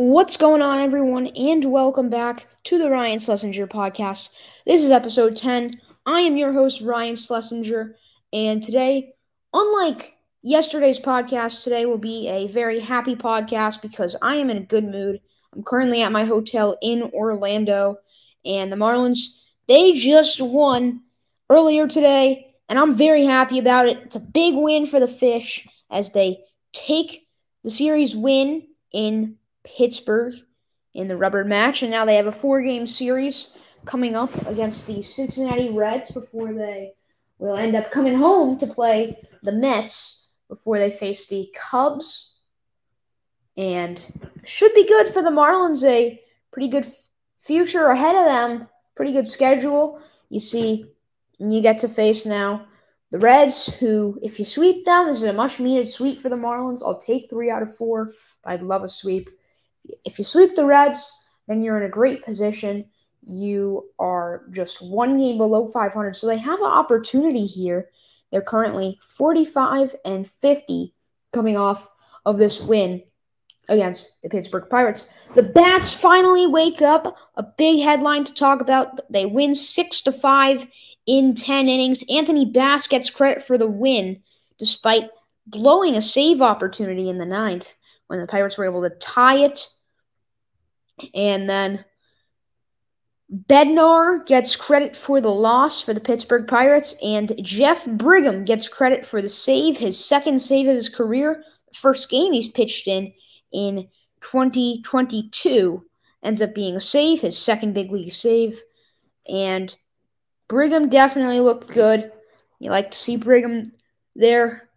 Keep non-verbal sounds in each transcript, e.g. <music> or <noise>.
What's going on, everyone, and welcome back to the Ryan Schlesinger podcast. This is episode 10. I am your host, Ryan Schlesinger, and today, unlike yesterday's podcast, today will be a very happy podcast because I am in a good mood. I'm currently at my hotel in Orlando, and the Marlins, they just won earlier today, and I'm very happy about it. It's a big win for the Fish as they take the series win in Pittsburgh in the rubber match, and now they have a four game series coming up against the Cincinnati Reds before they will end up coming home to play the Mets before they face the Cubs. And should be good for the Marlins. A pretty good future ahead of them. Pretty good schedule. You see, you get to face now the Reds, who, if you sweep them, this is a much needed sweep for the Marlins. I'll take three out of four, but I'd love a sweep. If you sweep the Reds, then you're in a great position. You are just one game below 500, so they have an opportunity here. They're currently 45 and 50 coming off of this win against the Pittsburgh Pirates. The Bats finally wake up. A big headline to talk about. They win 6 to 5 in 10 innings. Anthony Bass gets credit for the win despite blowing a save opportunity in the ninth when the Pirates were able to tie it. And then Bednar gets credit for the loss for the Pittsburgh Pirates, and Jeff Brigham gets credit for the save, his second save of his career. first game he's pitched in in 2022 ends up being a save, his second big league save. And Brigham definitely looked good. You like to see Brigham there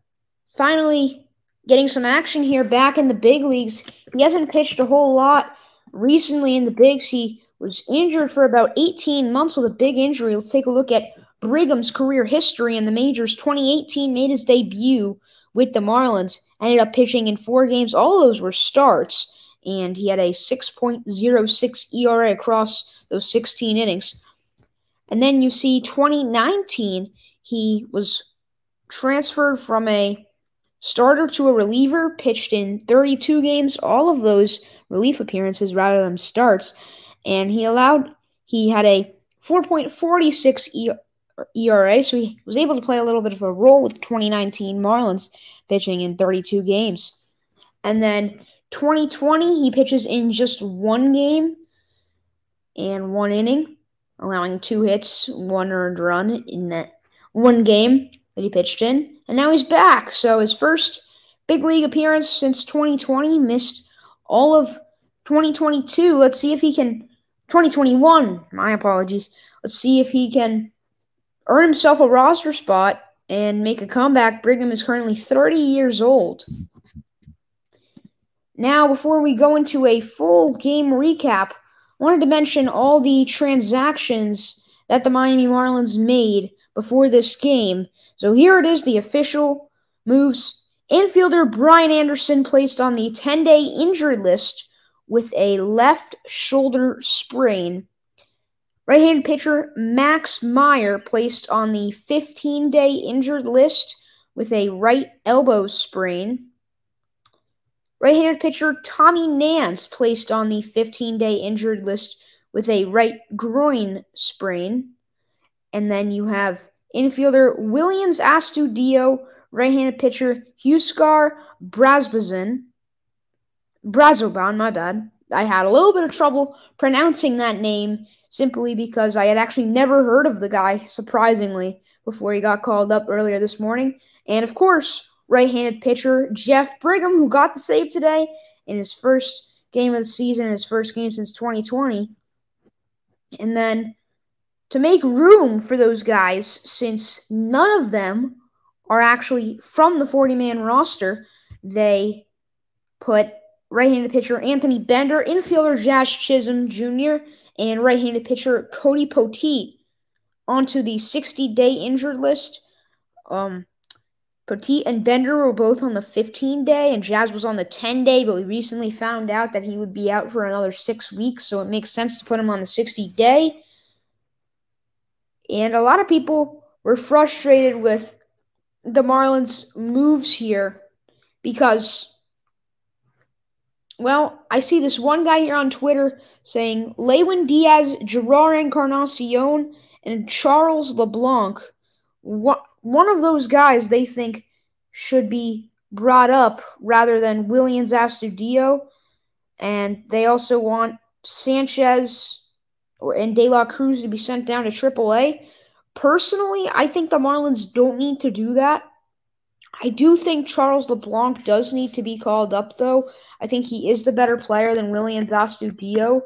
finally getting some action here back in the big leagues. He hasn't pitched a whole lot recently in the bigs. He was injured for about 18 months with a big injury. Let's take a look at Brigham's career history in the majors. 2018 made his debut with the Marlins. Ended up pitching in four games. All those were starts, and he had a 6.06 ERA across those 16 innings. And then you see 2019, he was transferred from a starter to a reliever, pitched in 32 games, all of those relief appearances rather than starts, and he allowed he had a 4.46 ERA, so he was able to play a little bit of a role with 2019 Marlins pitching in 32 games. And then 2020, he pitches in just one game and one inning, allowing two hits, one earned run in that one game that he pitched in. And now he's back. So his first big league appearance since 2020, missed all of 2022. Let's see if he can 2021, my apologies. Let's see if he can earn himself a roster spot and make a comeback. Brigham is currently 30 years old. Now, before we go into a full game recap, I wanted to mention all the transactions that the Miami Marlins made before this game. So here it is the official moves. Infielder Brian Anderson placed on the 10 day injured list with a left shoulder sprain. Right handed pitcher Max Meyer placed on the 15 day injured list with a right elbow sprain. Right handed pitcher Tommy Nance placed on the 15 day injured list with a right groin sprain. And then you have infielder Willians Astudillo, right handed pitcher Huascar Brasbazin. Brazoban, my bad. I had a little bit of trouble pronouncing that name simply because I had actually never heard of the guy, surprisingly, before he got called up earlier this morning. And of course, right handed pitcher Jeff Brigham, who got the save today in his first game of the season, his first game since 2020. And then to make room for those guys, since none of them are actually from the 40 man roster, they put right-handed pitcher Anthony Bender, infielder Jazz Chisholm Jr., and right-handed pitcher Cody Poteet onto the 60-day injured list. Um, Poteet and Bender were both on the 15-day, and Jazz was on the 10-day, but we recently found out that he would be out for another six weeks, so it makes sense to put him on the 60-day. And a lot of people were frustrated with the Marlins' moves here because Well, I see this one guy here on Twitter saying Lewin Diaz, Jerar Encarnacion, and Charles LeBlanc. One of those guys they think should be brought up rather than Willians Astudillo. And they also want Sanchez and De La Cruz to be sent down to AAA. Personally, I think the Marlins don't need to do that. I do think Charles LeBlanc does need to be called up, though. I think he is the better player than Willians Astudillo,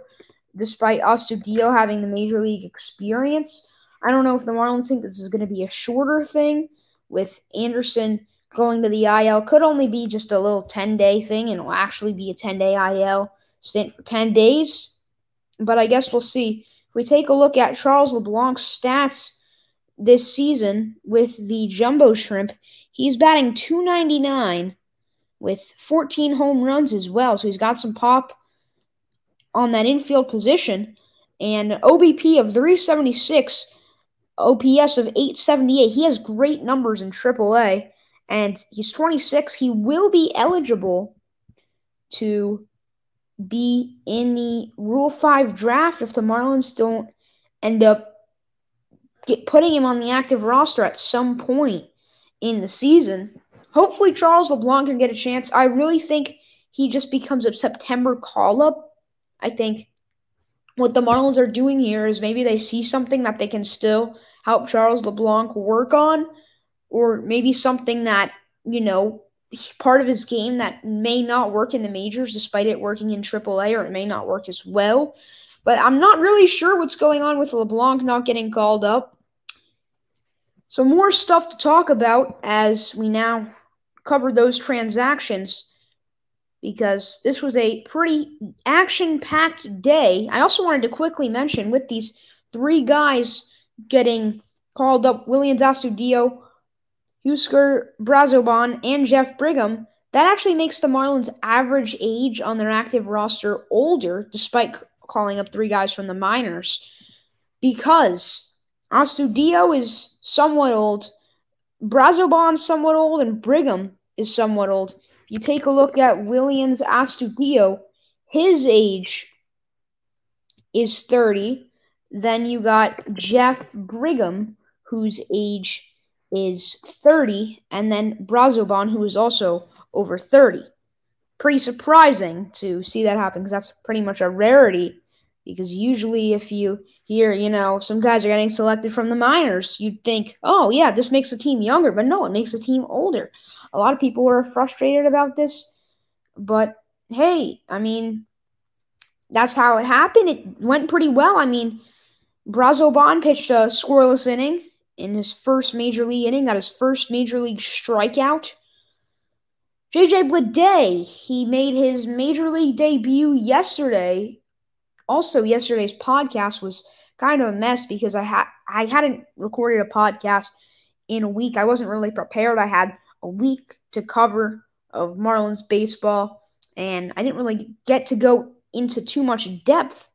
despite Astudillo having the major league experience. I don't know if the Marlins think this is going to be a shorter thing with Anderson going to the IL. Could only be just a little 10 day thing, and it will actually be a 10 day IL stint for 10 days. But I guess we'll see. If we take a look at Charles LeBlanc's stats this season with the Jumbo Shrimp, he's batting 299 with 14 home runs as well. So he's got some pop on that infield position. And OBP of 376, OPS of 878. He has great numbers in AAA. And he's 26. He will be eligible to be in the Rule 5 draft if the Marlins don't end up get putting him on the active roster at some point in the season. Hopefully, Charles LeBlanc can get a chance. I really think he just becomes a September call up. I think what the Marlins are doing here is maybe they see something that they can still help Charles LeBlanc work on, or maybe something that, you know, part of his game that may not work in the majors despite it working in AAA, or it may not work as well. But I'm not really sure what's going on with LeBlanc not getting called up. So, more stuff to talk about as we now cover those transactions because this was a pretty action packed day. I also wanted to quickly mention with these three guys getting called up Willians Astudillo, Huascar Brazoban, and Jeff Brigham, that actually makes the Marlins' average age on their active roster older, despite calling up three guys from the minors, because Astudillo is somewhat old, Brazoban somewhat old, and Brigham is somewhat old. You take a look at Willians Astudillo, his age is 30. Then you got Jeff Brigham, whose age is 30, and then Brazoban, who is also over 30. Pretty surprising to see that happen because that's pretty much a rarity because usually if you hear you know some guys are getting selected from the minors you'd think oh yeah this makes the team younger but no it makes the team older. A lot of people were frustrated about this but hey i mean that's how it happened. It went pretty well. I mean brazoban pitched a scoreless inning in his first major league inning got his first major league strikeout. JJ Bleday, he made his major league debut yesterday also, yesterday's podcast was kind of a mess because I had I hadn't recorded a podcast in a week. I wasn't really prepared. I had a week to cover of Marlins baseball, and I didn't really get to go into too much depth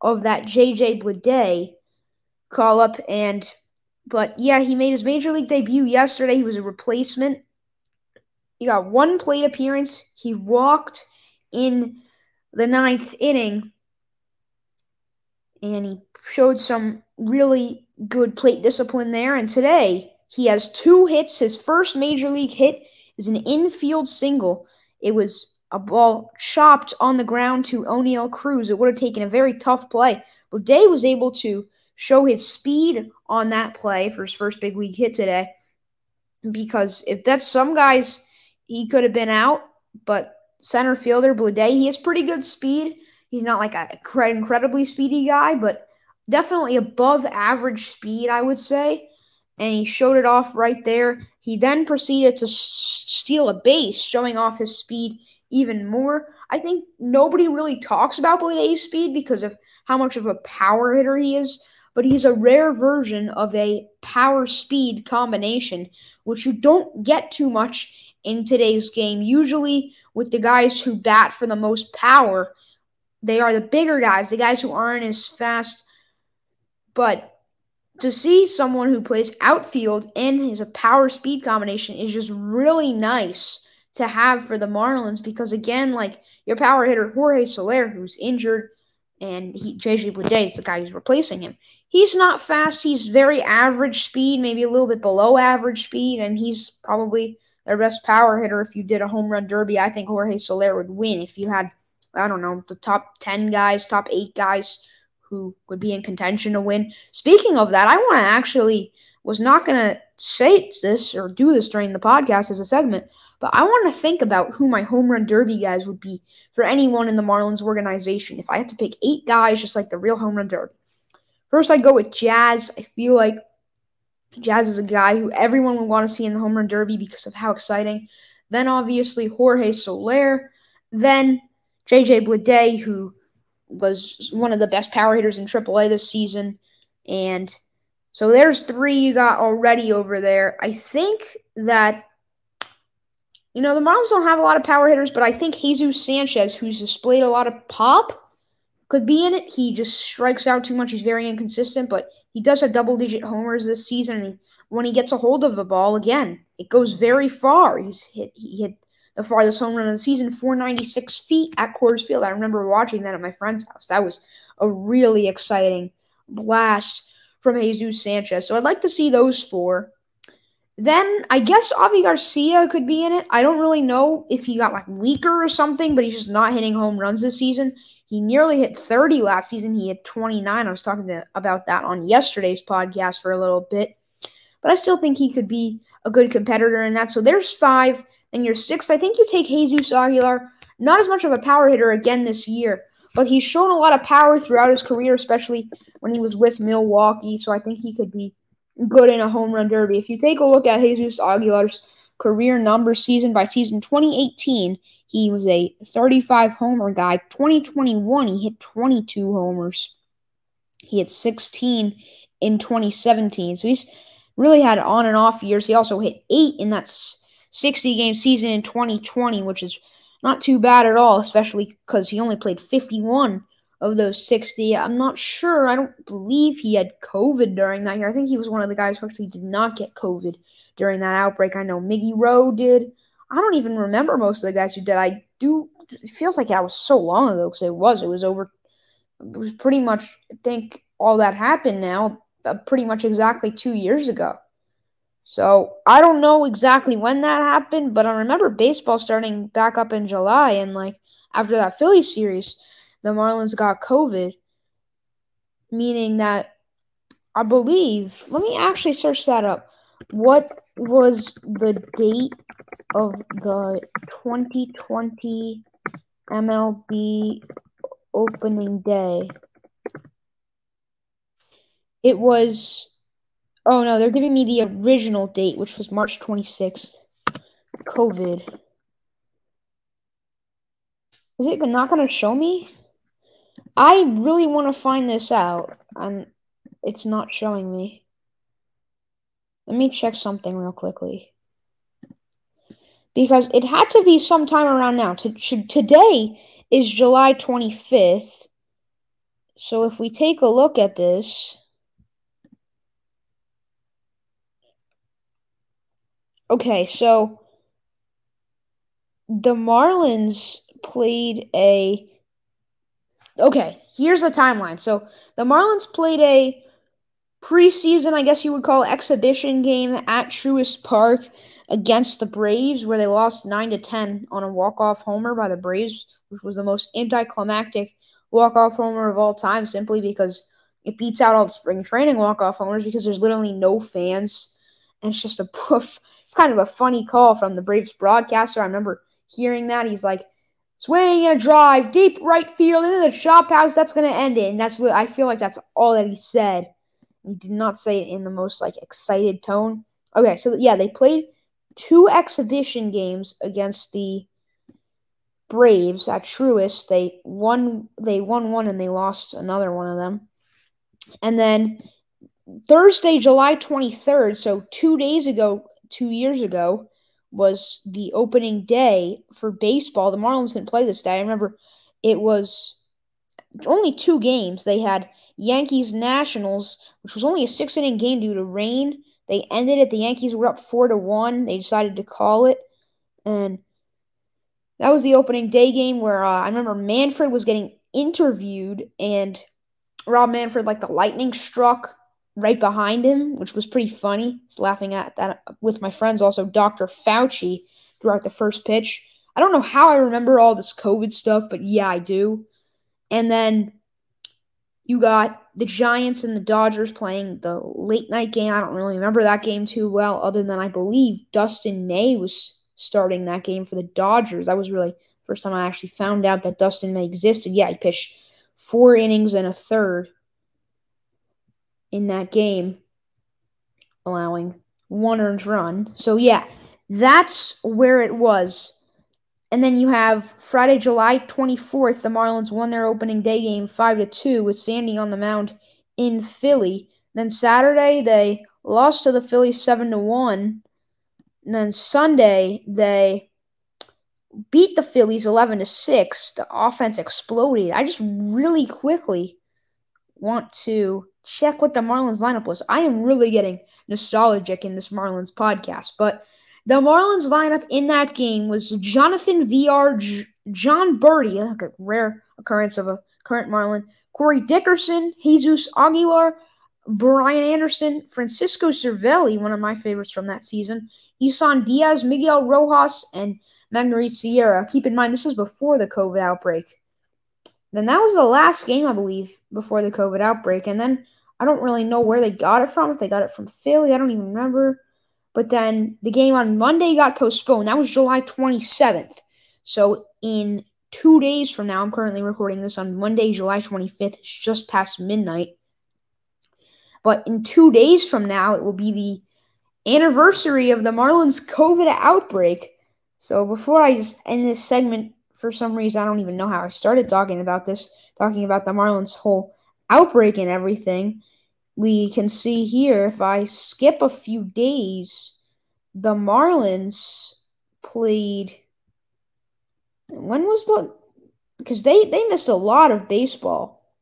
of that JJ Bleday call up. And but yeah, he made his major league debut yesterday. He was a replacement. He got one plate appearance. He walked in the ninth inning and he showed some really good plate discipline there. And today he has two hits. His first major league hit is an infield single. It was a ball chopped on the ground to Oneil Cruz. It would have taken a very tough play. But Day was able to show his speed on that play for his first big league hit today. Because if that's some guys, he could have been out. But center fielder Bleday, he has pretty good speed. He's not like a incredibly speedy guy, but definitely above average speed, I would say. And he showed it off right there. He then proceeded to s- steal a base, showing off his speed even more. I think nobody really talks about Bleday's speed because of how much of a power hitter he is, but he's a rare version of a power speed combination, which you don't get too much in today's game. Usually, with the guys who bat for the most power, they are the bigger guys, the guys who aren't as fast. But to see someone who plays outfield and has a power speed combination is just really nice to have for the Marlins because again, like your power hitter Jorge Soler, who's injured, and he JJ Bleday is the guy who's replacing him. He's not fast. He's very average speed, maybe a little bit below average speed, and he's probably their best power hitter. If you did a home run derby, I think Jorge Soler would win. If you had, I don't know, the top ten guys, top eight guys who would be in contention to win. Speaking of that, I want to actually was not going to say this or do this during the podcast as a segment, but I want to think about who my home run derby guys would be for anyone in the Marlins organization. If I had to pick eight guys, just like the real home run derby. First, I'd go with Jazz. I feel like Jazz is a guy who everyone would want to see in the home run derby because of how exciting. Then, obviously, Jorge Soler. Then, JJ Bleday, who was one of the best power hitters in AAA this season. And so there's three you got already over there. I think that you know, the Marlins don't have a lot of power hitters, but I think Jesus Sanchez, who's displayed a lot of pop, could be in it. He just strikes out too much. He's very inconsistent, but he does have double digit homers this season. And when he gets a hold of the ball, again, it goes very far. He's hit he hit the farthest home run of the season, 496 feet at Coors Field. I remember watching that at my friend's house. That was a really exciting blast from Jesus Sanchez. So I'd like to see those four. Then I guess Avi Garcia could be in it. I don't really know if he got like weaker or something, but he's just not hitting home runs this season. He nearly hit 30 last season. He hit 29. I was talking to, about that on yesterday's podcast for a little bit. But I still think he could be a good competitor in that. So there's five. Then your six, I think you take Jesus Aguilar. Not as much of a power hitter again this year, but he's shown a lot of power throughout his career, especially when he was with Milwaukee. So I think he could be good in a home run derby. If you take a look at Jesus Aguilar's career numbers season by season 2018, he was a 35 homer guy. 2021, he hit 22 homers. He hit 16 in 2017. So he's really had on and off years. He also hit eight in that 60 game season in 2020, which is not too bad at all, especially because he only played 51 of those 60. I'm not sure. I don't believe he had COVID during that year. I think he was one of the guys who actually did not get COVID during that outbreak. I know Miggy Rowe did. I don't even remember most of the guys who did. I do. It feels like that was so long ago because it was. It was over. It was pretty much. I think all that happened now. Uh, pretty much exactly two years ago. So I don't know exactly when that happened, but I remember baseball starting back up in July, and like after that Philly series the Marlins got COVID, meaning that I believe, let me actually search that up. What was the date of the 2020 MLB opening day? It was, oh no, they're giving me the original date, which was March 26th. COVID. Is it not going to show me? I really want to find this out, and it's not showing me. Let me check something real quickly. Because it had to be sometime around now. today is July 25th. So if we take a look at this. Okay, so the Marlins played a okay, here's the timeline. So the Marlins played a preseason, I guess you would call exhibition game at Truist Park against the Braves, where they lost nine to ten on a walk-off homer by the Braves, which was the most anticlimactic walk-off homer of all time, simply because it beats out all the spring training walk-off homers because there's literally no fans. And it's just a poof. <laughs> It's kind of a funny call from the Braves broadcaster. I remember hearing that. He's like, Swing and a drive, deep right field into the chop house. That's going to end it. And that's I feel like that's all that he said. He did not say it in the most like excited tone. Okay, so yeah, they played two exhibition games against the Braves at Truist. They won. They won one and they lost another one of them. And then Thursday, July twenty third. So two days ago, two years ago, was the opening day for baseball. The Marlins didn't play this day. I remember it was only two games. They had Yankees Nationals, which was only a six inning game due to rain. They ended it. The Yankees were up four to one. They decided to call it, and that was the opening day game where uh, I remember Manfred was getting interviewed and Rob Manfred, like the lightning struck right behind him, which was pretty funny. I was laughing at that with my friends, also Dr. Fauci throughout the first pitch. I don't know how I remember all this COVID stuff, but yeah, I do. And then you got the Giants and the Dodgers playing the late night game. I don't really remember that game too well, other than I believe Dustin May was starting that game for the Dodgers. That was really first time I actually found out that Dustin May existed. Yeah, he pitched four innings and a third in that game, allowing one earned run. So yeah, that's where it was. And then you have Friday, July 24th, the Marlins won their opening day game 5 to 2 with Sandy on the mound in Philly. Then Saturday they lost to the Phillies 7 to 1. And then Sunday they beat the Phillies 11 to 6. The offense exploded. I just really quickly want to check what the Marlins lineup was. I am really getting nostalgic in this Marlins podcast, but the Marlins lineup in that game was Jonathan Villar, J- Jon Berti, a rare occurrence of a current Marlin, Corey Dickerson, Jesus Aguilar, Brian Anderson, Francisco Cervelli, one of my favorites from that season, Isan Diaz, Miguel Rojas, and Magneuris Sierra. Keep in mind, this was before the COVID outbreak. Then that was the last game, I believe, before the COVID outbreak. And then I don't really know where they got it from. If they got it from Philly, I don't even remember. But then the game on Monday got postponed. That was July 27th. So in two days from now, I'm currently recording this on Monday, July 25th. It's just past midnight. But in two days from now, it will be the anniversary of the Marlins COVID outbreak. So before I just end this segment, for some reason, I don't even know how I started talking about this, talking about the Marlins' whole outbreak and everything we can see here if I skip a few days, the Marlins played. When was the? Because they they missed a lot of baseball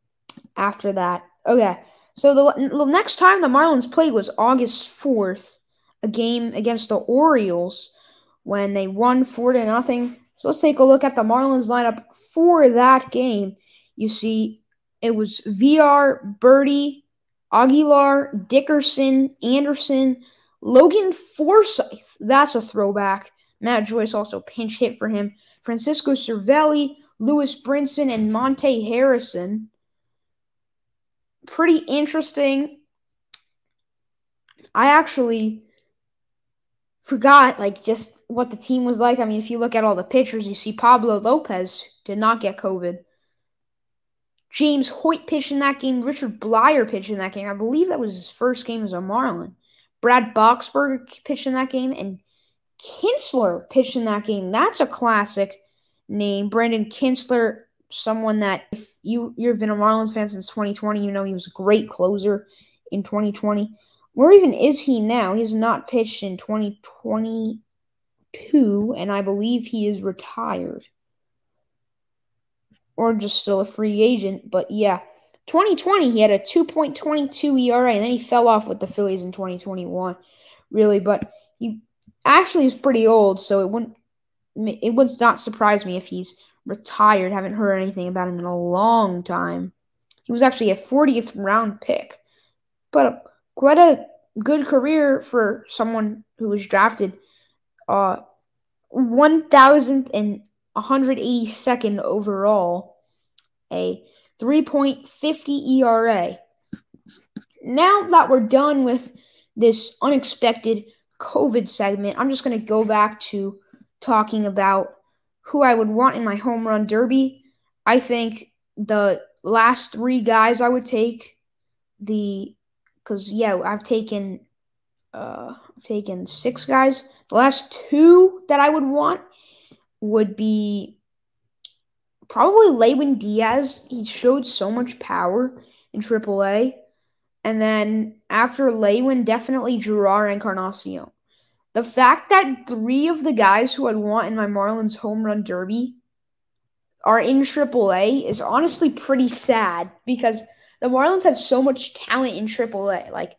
after that. Okay, so the, the next time the Marlins played was August fourth, a game against the Orioles when they won four to nothing. So let's take a look at the Marlins lineup for that game. You see, it was Villar, Berti, Aguilar, Dickerson, Anderson, Logan Forsythe. That's a throwback. Matt Joyce also pinch hit for him. Francisco Cervelli, Lewis Brinson, and Monte Harrison. Pretty interesting. I actually forgot like just what the team was like. I mean, if you look at all the pictures, you see Pablo Lopez did not get COVID. James Hoyt pitched in that game. Richard Bleier pitched in that game. I believe that was his first game as a Marlin. Brad Boxberger pitched in that game, and Kintzler pitched in that game. That's a classic name. Brandon Kintzler, someone that if you you've been a Marlins fan since 2020, you know he was a great closer in 2020. Where even is he now? He's not pitched in 2022, and I believe he is retired or just still a free agent. But yeah, 2020 he had a 2.22 ERA, and then he fell off with the Phillies in 2021. Really, but he actually is pretty old, so it wouldn't it would not surprise me if he's retired. Haven't heard anything about him in a long time. He was actually a 40th round pick, but quite a good career for someone who was drafted uh 1000th and 182nd overall, a 3.50 ERA. Now that we're done with this unexpected COVID segment, I'm just going to go back to talking about who I would want in my home run derby. I think the last three guys I would take the because yeah I've taken uh I've taken six guys. The last two that I would want would be probably Lewin Diaz. He showed so much power in AAA. And then after Lewin, definitely Jerar Encarnacion. The fact that three of the guys who I'd want in my Marlins home run derby are in AAA is honestly pretty sad because the Marlins have so much talent in AAA. Like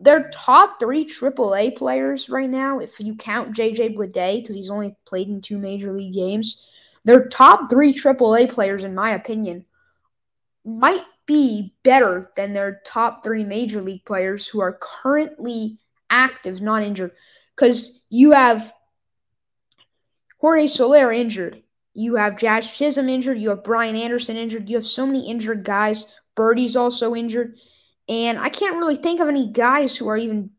their top three AAA players right now, if you count JJ Bleday, because he's only played in two major league games, their top three AAA players, in my opinion, might be better than their top three major league players who are currently active, not injured. Because you have Jorge Soler injured. You have Jazz Chisholm injured. You have Brian Anderson injured. You have so many injured guys. Berti's also injured. And I can't really think of any guys who are even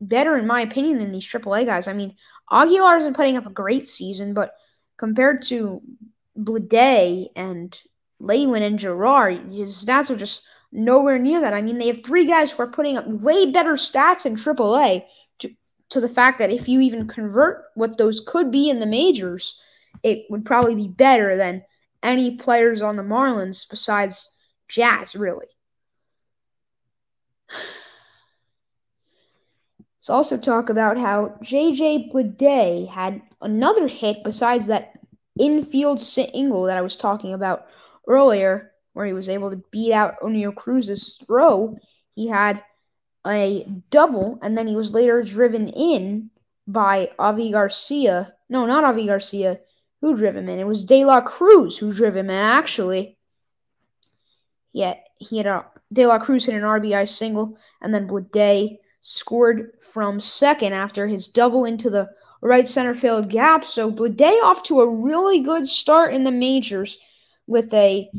better, in my opinion, than these AAA guys. I mean, Aguilar isn't putting up a great season, but compared to Bleday and Lewin and Jerar, his stats are just nowhere near that. I mean, they have three guys who are putting up way better stats in AAA to, to the fact that if you even convert what those could be in the majors, it would probably be better than any players on the Marlins besides Jazz, really. Let's also talk about how JJ Bleday had another hit besides that infield single that I was talking about earlier, where he was able to beat out Oneil Cruz's throw. He had a double, and then he was later driven in by Avi Garcia. No, not Avi Garcia. Who drove him in? It was De La Cruz who drove him in, actually. Yeah, he had a De La Cruz hit an RBI single, and then Bleday scored from second after his double into the right center field gap. So Bleday off to a really good start in the majors with a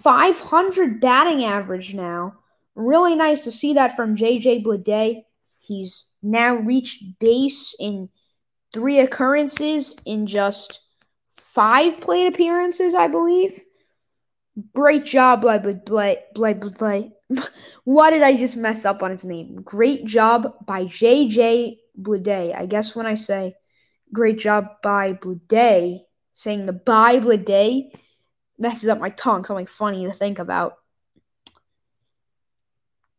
500 batting average now. Really nice to see that from JJ Bleday. He's now reached base in three occurrences in just five plate appearances, I believe. Great job by Bleday. Bleday. Why did I just mess up on its name? Great job by JJ Bleday. I guess when I say great job by Bleday, saying the by Bleday messes up my tongue, something funny to think about.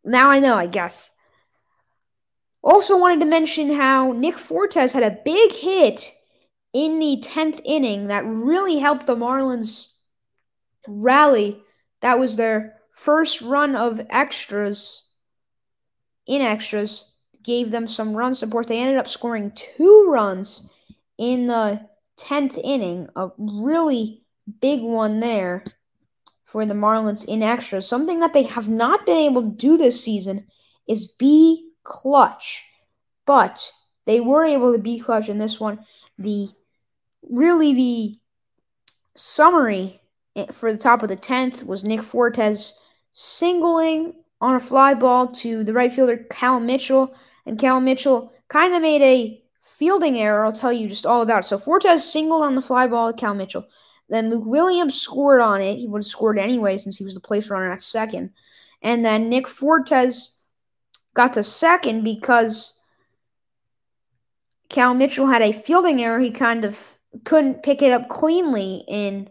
Now I know, I guess. Also wanted to mention how Nick Fortes had a big hit in the 10th inning that really helped the Marlins rally. That was their first run of extras in extras gave them some run support. They ended up scoring two runs in the 10th inning, a really big one there for the Marlins in extras. Something that they have not been able to do this season is be clutch. But they were able to be clutch in this one. The really the summary for the top of the 10th was Nick Fortes singling on a fly ball to the right fielder Cal Mitchell, and Cal Mitchell kind of made a fielding error. I'll tell you just all about it. So Fortes singled on the fly ball to Cal Mitchell. Then Luke Williams scored on it. He would have scored anyway since he was the place runner at second. And then Nick Fortes got to second because Cal Mitchell had a fielding error. He kind of couldn't pick it up cleanly in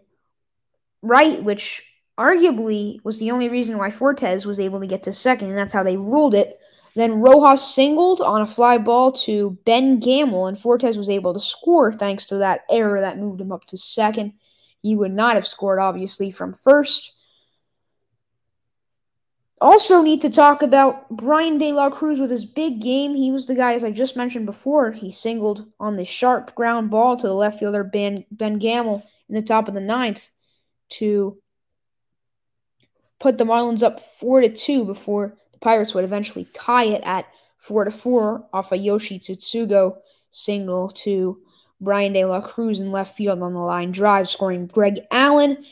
right, which arguably was the only reason why Fortes was able to get to second, and that's how they ruled it. Then Rojas singled on a fly ball to Ben Gamel, and Fortes was able to score thanks to that error that moved him up to second. He would not have scored, obviously, from first. Also, need to talk about Brian De La Cruz with his big game. He was the guy, as I just mentioned before, he singled on the sharp ground ball to the left fielder Ben, ben Gamel in the top of the ninth to put the Marlins up four to two before the Pirates would eventually tie it at four to four off a Yoshi Tsutsugo single to Brian De La Cruz in left field on the line drive, scoring Greg Allen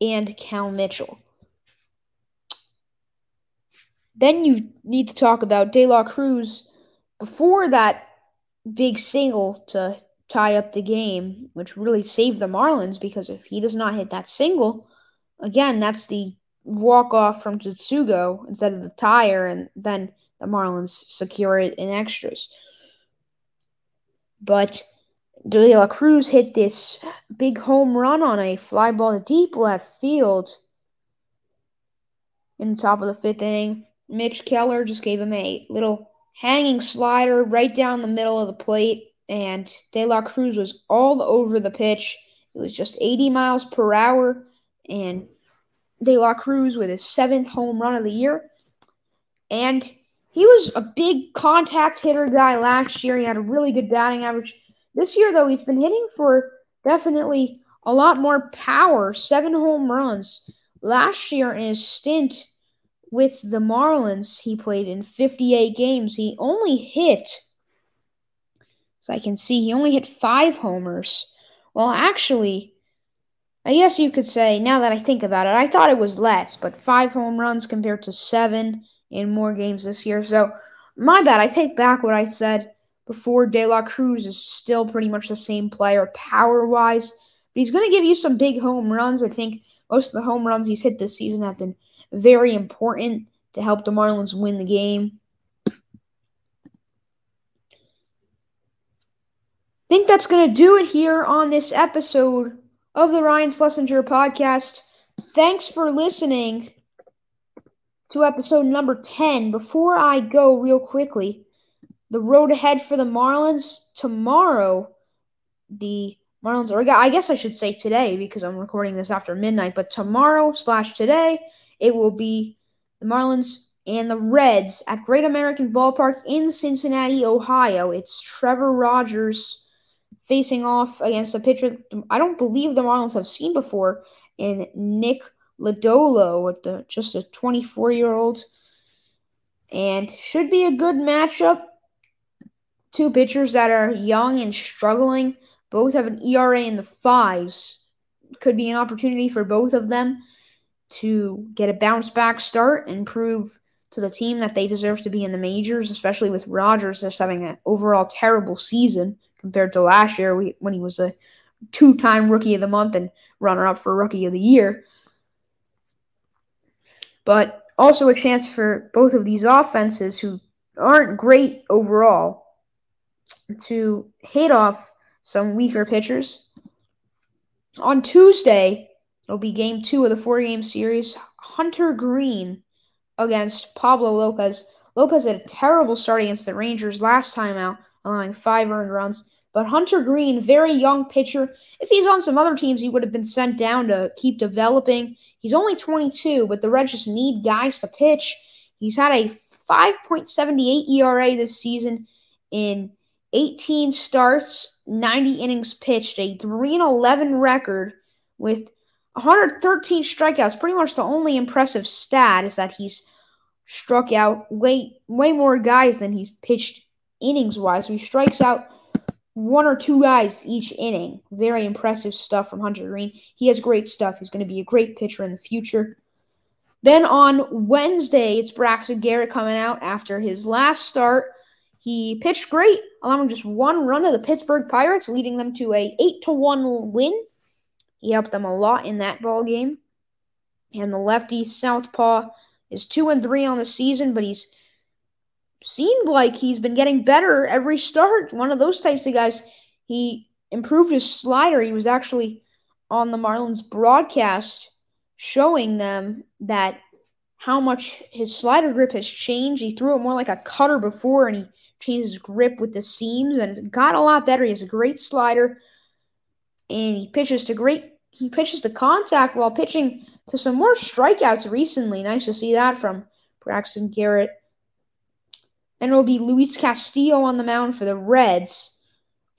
and Cal Mitchell. Then you need to talk about De La Cruz before that big single to tie up the game, which really saved the Marlins because if he does not hit that single, again, that's the walk off from Tsutsugo instead of the tire, and then the Marlins secure it in extras. But De La Cruz hit this big home run on a fly ball to deep left field in the top of the fifth inning. Mitch Keller just gave him a little hanging slider right down the middle of the plate, and De La Cruz was all over the pitch. It was just 80 miles per hour, and De La Cruz with his seventh home run of the year. And he was a big contact hitter guy last year. He had a really good batting average. This year, though, he's been hitting for definitely a lot more power, seven home runs. Last year, in his stint with the Marlins, he played in 58 games. He only hit, as I can see, he only hit five homers. Well, actually, I guess you could say, now that I think about it, I thought it was less, but five home runs compared to seven in more games this year. So, my bad. I take back what I said before. De La Cruz is still pretty much the same player power wise, but he's going to give you some big home runs. I think most of the home runs he's hit this season have been very important to help the Marlins win the game. Think that's going to do it here on this episode of the Ryan Schlesinger podcast. Thanks for listening to episode number 10. Before I go, real quickly, the road ahead for the Marlins tomorrow, the Marlins, or I guess I should say today because I'm recording this after midnight, but tomorrow slash today, it will be the Marlins and the Reds at Great American Ballpark in Cincinnati, Ohio. It's Trevor Rogers facing off against a pitcher I don't believe the Marlins have seen before in Nick Lodolo, the, just a 24 year old. And should be a good matchup. Two pitchers that are young and struggling. Both have an ERA in the fives. Could be an opportunity for both of them to get a bounce back start and prove to the team that they deserve to be in the majors, especially with Rogers just having an overall terrible season compared to last year when he was a two time rookie of the month and runner up for rookie of the year but also a chance for both of these offenses who aren't great overall to hit off some weaker pitchers. On Tuesday, it'll be game two of the four game series. Hunter Greene against Pablo Lopez. Lopez had a terrible start against the Rangers last time out, allowing five earned runs. But Hunter Greene, very young pitcher. If he's on some other teams, he would have been sent down to keep developing. He's only 22, but the Reds just need guys to pitch. He's had a 5.78 ERA this season in 18 starts, 90 innings pitched, a 3 11 record with 113 strikeouts. Pretty much the only impressive stat is that he's struck out way way more guys than he's pitched innings wise. So he strikes out one or two guys each inning. Very impressive stuff from Hunter Greene. He has great stuff. He's going to be a great pitcher in the future. Then on Wednesday, it's Braxton Garrett coming out after his last start. He pitched great, allowing just one run to the Pittsburgh Pirates, leading them to a 8 to 1 win. He helped them a lot in that ball game. And the lefty southpaw is 2 and 3 on the season, but he's seemed like he's been getting better every start. One of those types of guys. He improved his slider. He was actually on the Marlins broadcast showing them that how much his slider grip has changed. He threw it more like a cutter before and he changed his grip with the seams and it's got a lot better. He has a great slider and he pitches to great he pitches to contact while pitching to some more strikeouts recently. Nice to see that from Braxton Garrett. And it'll be Luis Castillo on the mound for the Reds.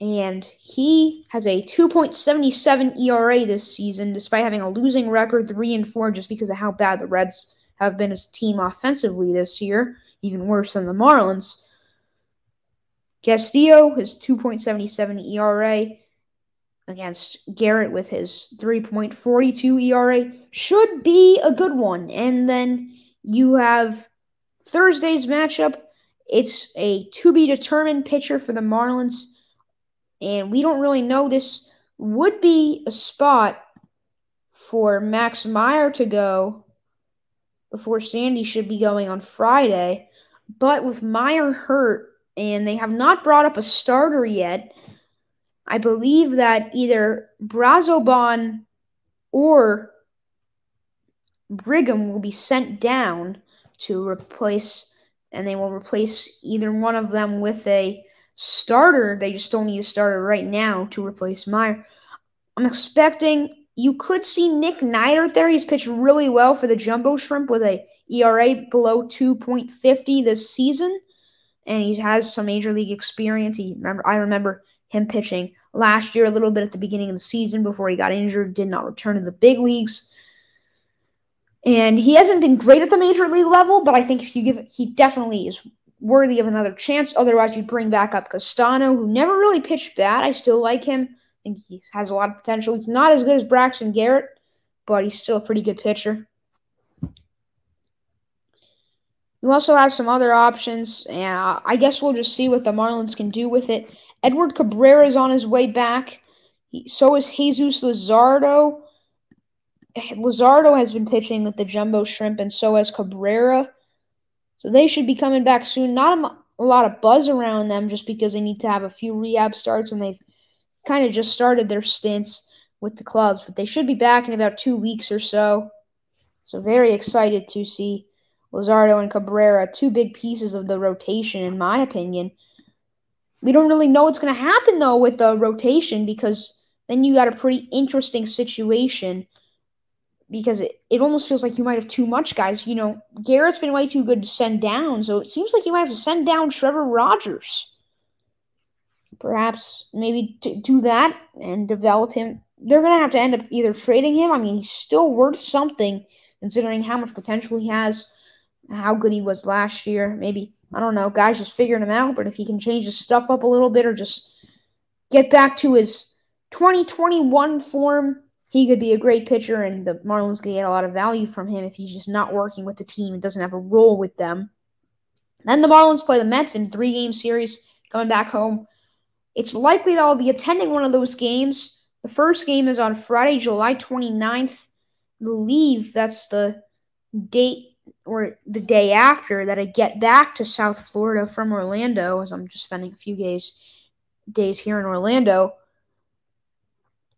And he has a 2.77 ERA this season, despite having a losing record, three and four, just because of how bad the Reds have been as a team offensively this year, even worse than the Marlins. Castillo, his 2.77 ERA against Garrett with his 3.42 ERA, should be a good one. And then you have Thursday's matchup it's a to be determined pitcher for the Marlins, and we don't really know. This would be a spot for Max Meyer to go before Sandy should be going on Friday. But with Meyer hurt, and they have not brought up a starter yet, I believe that either Brazoban or Brigham will be sent down to replace and they will replace either one of them with a starter. They just don't need a starter right now to replace Meyer. I'm expecting you could see Nick Neidert there. He's pitched really well for the Jumbo Shrimp with a ERA below 2.50 this season, and he has some major league experience. He remember I remember him pitching last year a little bit at the beginning of the season before he got injured, did not return to the big leagues. And he hasn't been great at the major league level, but I think if you give it, he definitely is worthy of another chance. Otherwise, you bring back up Castano, who never really pitched bad. I still like him. I think he has a lot of potential. He's not as good as Braxton Garrett, but he's still a pretty good pitcher. You also have some other options, and I guess we'll just see what the Marlins can do with it. Edward Cabrera is on his way back. He, so is Jesus Luzardo. Luzardo has been pitching with the Jumbo Shrimp, and so has Cabrera. So they should be coming back soon. Not a, a lot of buzz around them just because they need to have a few rehab starts, and they've kind of just started their stints with the clubs. But they should be back in about two weeks or so. So very excited to see Luzardo and Cabrera, two big pieces of the rotation, in my opinion. We don't really know what's going to happen, though, with the rotation because then you got a pretty interesting situation because it, it almost feels like you might have too much guys. You know, Garrett's been way too good to send down, so it seems like you might have to send down Trevor Rogers. Perhaps maybe do that and develop him. They're going to have to end up either trading him. I mean, he's still worth something considering how much potential he has how good he was last year. Maybe, I don't know, guys just figuring him out, but if he can change his stuff up a little bit or just get back to his 2021 form, he could be a great pitcher, and the Marlins could get a lot of value from him if he's just not working with the team and doesn't have a role with them. Then the Marlins play the Mets in three game series coming back home. It's likely that I'll be attending one of those games. The first game is on Friday, July 29th. I believe that's the date or the day after that I get back to South Florida from Orlando, as I'm just spending a few days days here in Orlando.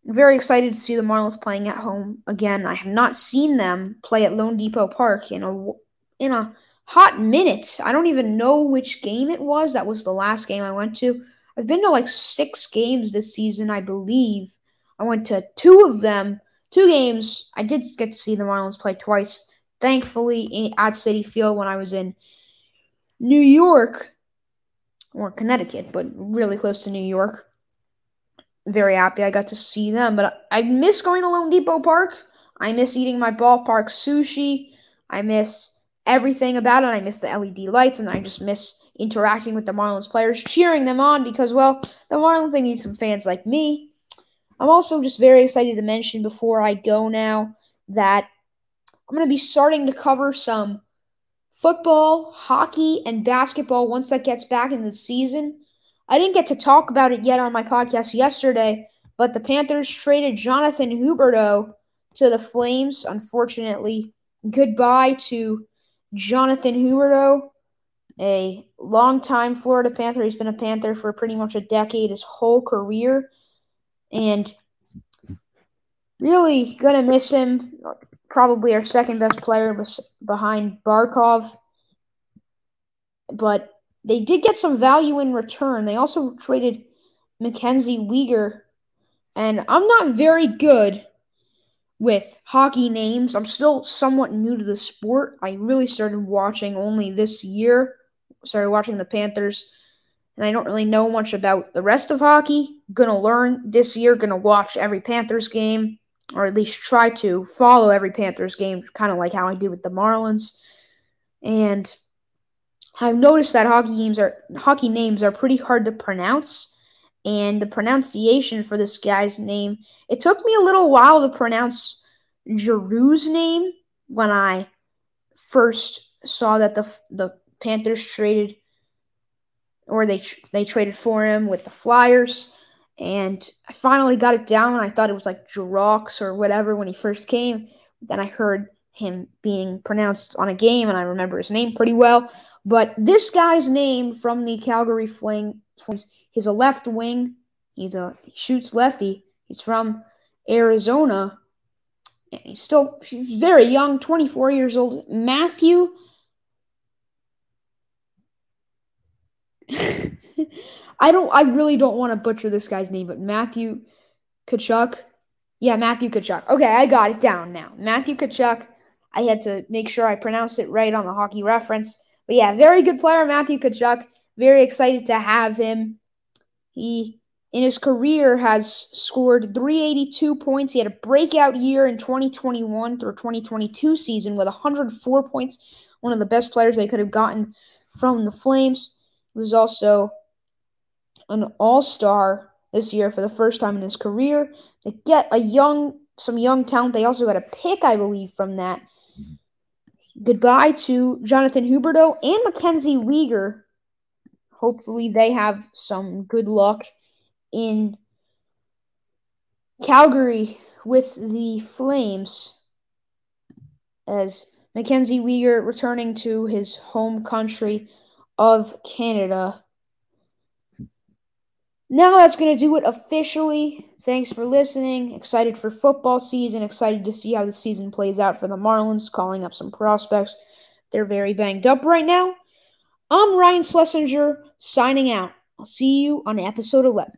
Very excited to see the Marlins playing at home again. I have not seen them play at loanDepot Park in a in a hot minute. I don't even know which game it was. That was the last game I went to. I've been to like six games this season, I believe. I went to two of them, two games. I did get to see the Marlins play twice thankfully at Citi Field when I was in New York or Connecticut, but really close to New York. Very happy I got to see them, but I miss going to loanDepot Park. I miss eating my ballpark sushi. I miss everything about it. I miss the LED lights, and I just miss interacting with the Marlins players, cheering them on because, well, the Marlins they need some fans like me. I'm also just very excited to mention before I go now that I'm going to be starting to cover some football, hockey, and basketball once that gets back in the season. I didn't get to talk about it yet on my podcast yesterday, but the Panthers traded Jonathan Huberdeau to the Flames. Unfortunately, goodbye to Jonathan Huberdeau, a longtime Florida Panther. He's been a Panther for pretty much a decade, his whole career. And really gonna miss him probably our second best player behind Barkov. But they did get some value in return. They also traded Mackenzie Weegar. And I'm not very good with hockey names. I'm still somewhat new to the sport. I really started watching only this year. Started watching the Panthers. And I don't really know much about the rest of hockey. Gonna learn this year, gonna watch every Panthers game or at least try to follow every Panthers game, kind of like how I do with the Marlins. And I've noticed that hockey games are hockey names are pretty hard to pronounce. And the pronunciation for this guy's name, it took me a little while to pronounce Giroux's name when I first saw that the the Panthers traded or they they traded for him with the Flyers and I finally got it down. I thought it was like Jirox or whatever when he first came. Then I heard him being pronounced on a game, and I remember his name pretty well. But this guy's name from the Calgary Flames, he's a left wing. He's a he shoots lefty. He's from Arizona, and he's still very young, 24 years old. Matthew. <laughs> I don't. I really don't want to butcher this guy's name, but Matthew Tkachuk. Yeah, Matthew Tkachuk. Okay, I got it down now. Matthew Tkachuk. I had to make sure I pronounced it right on the hockey reference. But yeah, very good player, Matthew Tkachuk. Very excited to have him. He, in his career, has scored 382 points. He had a breakout year in 2021 through 2022 season with 104 points. One of the best players they could have gotten from the Flames. He was also an all star this year for the first time in his career. They get a young, some young talent. They also got a pick, I believe, from that. Goodbye to Jonathan Huberdeau and Mackenzie Weegar. Hopefully, they have some good luck in Calgary with the Flames as Mackenzie Weegar returning to his home country of Canada. Now that's going to do it officially. Thanks for listening. Excited for football season. Excited to see how the season plays out for the Marlins, calling up some prospects. They're very banged up right now. I'm Ryan Schlesinger signing out. I'll see you on episode 11.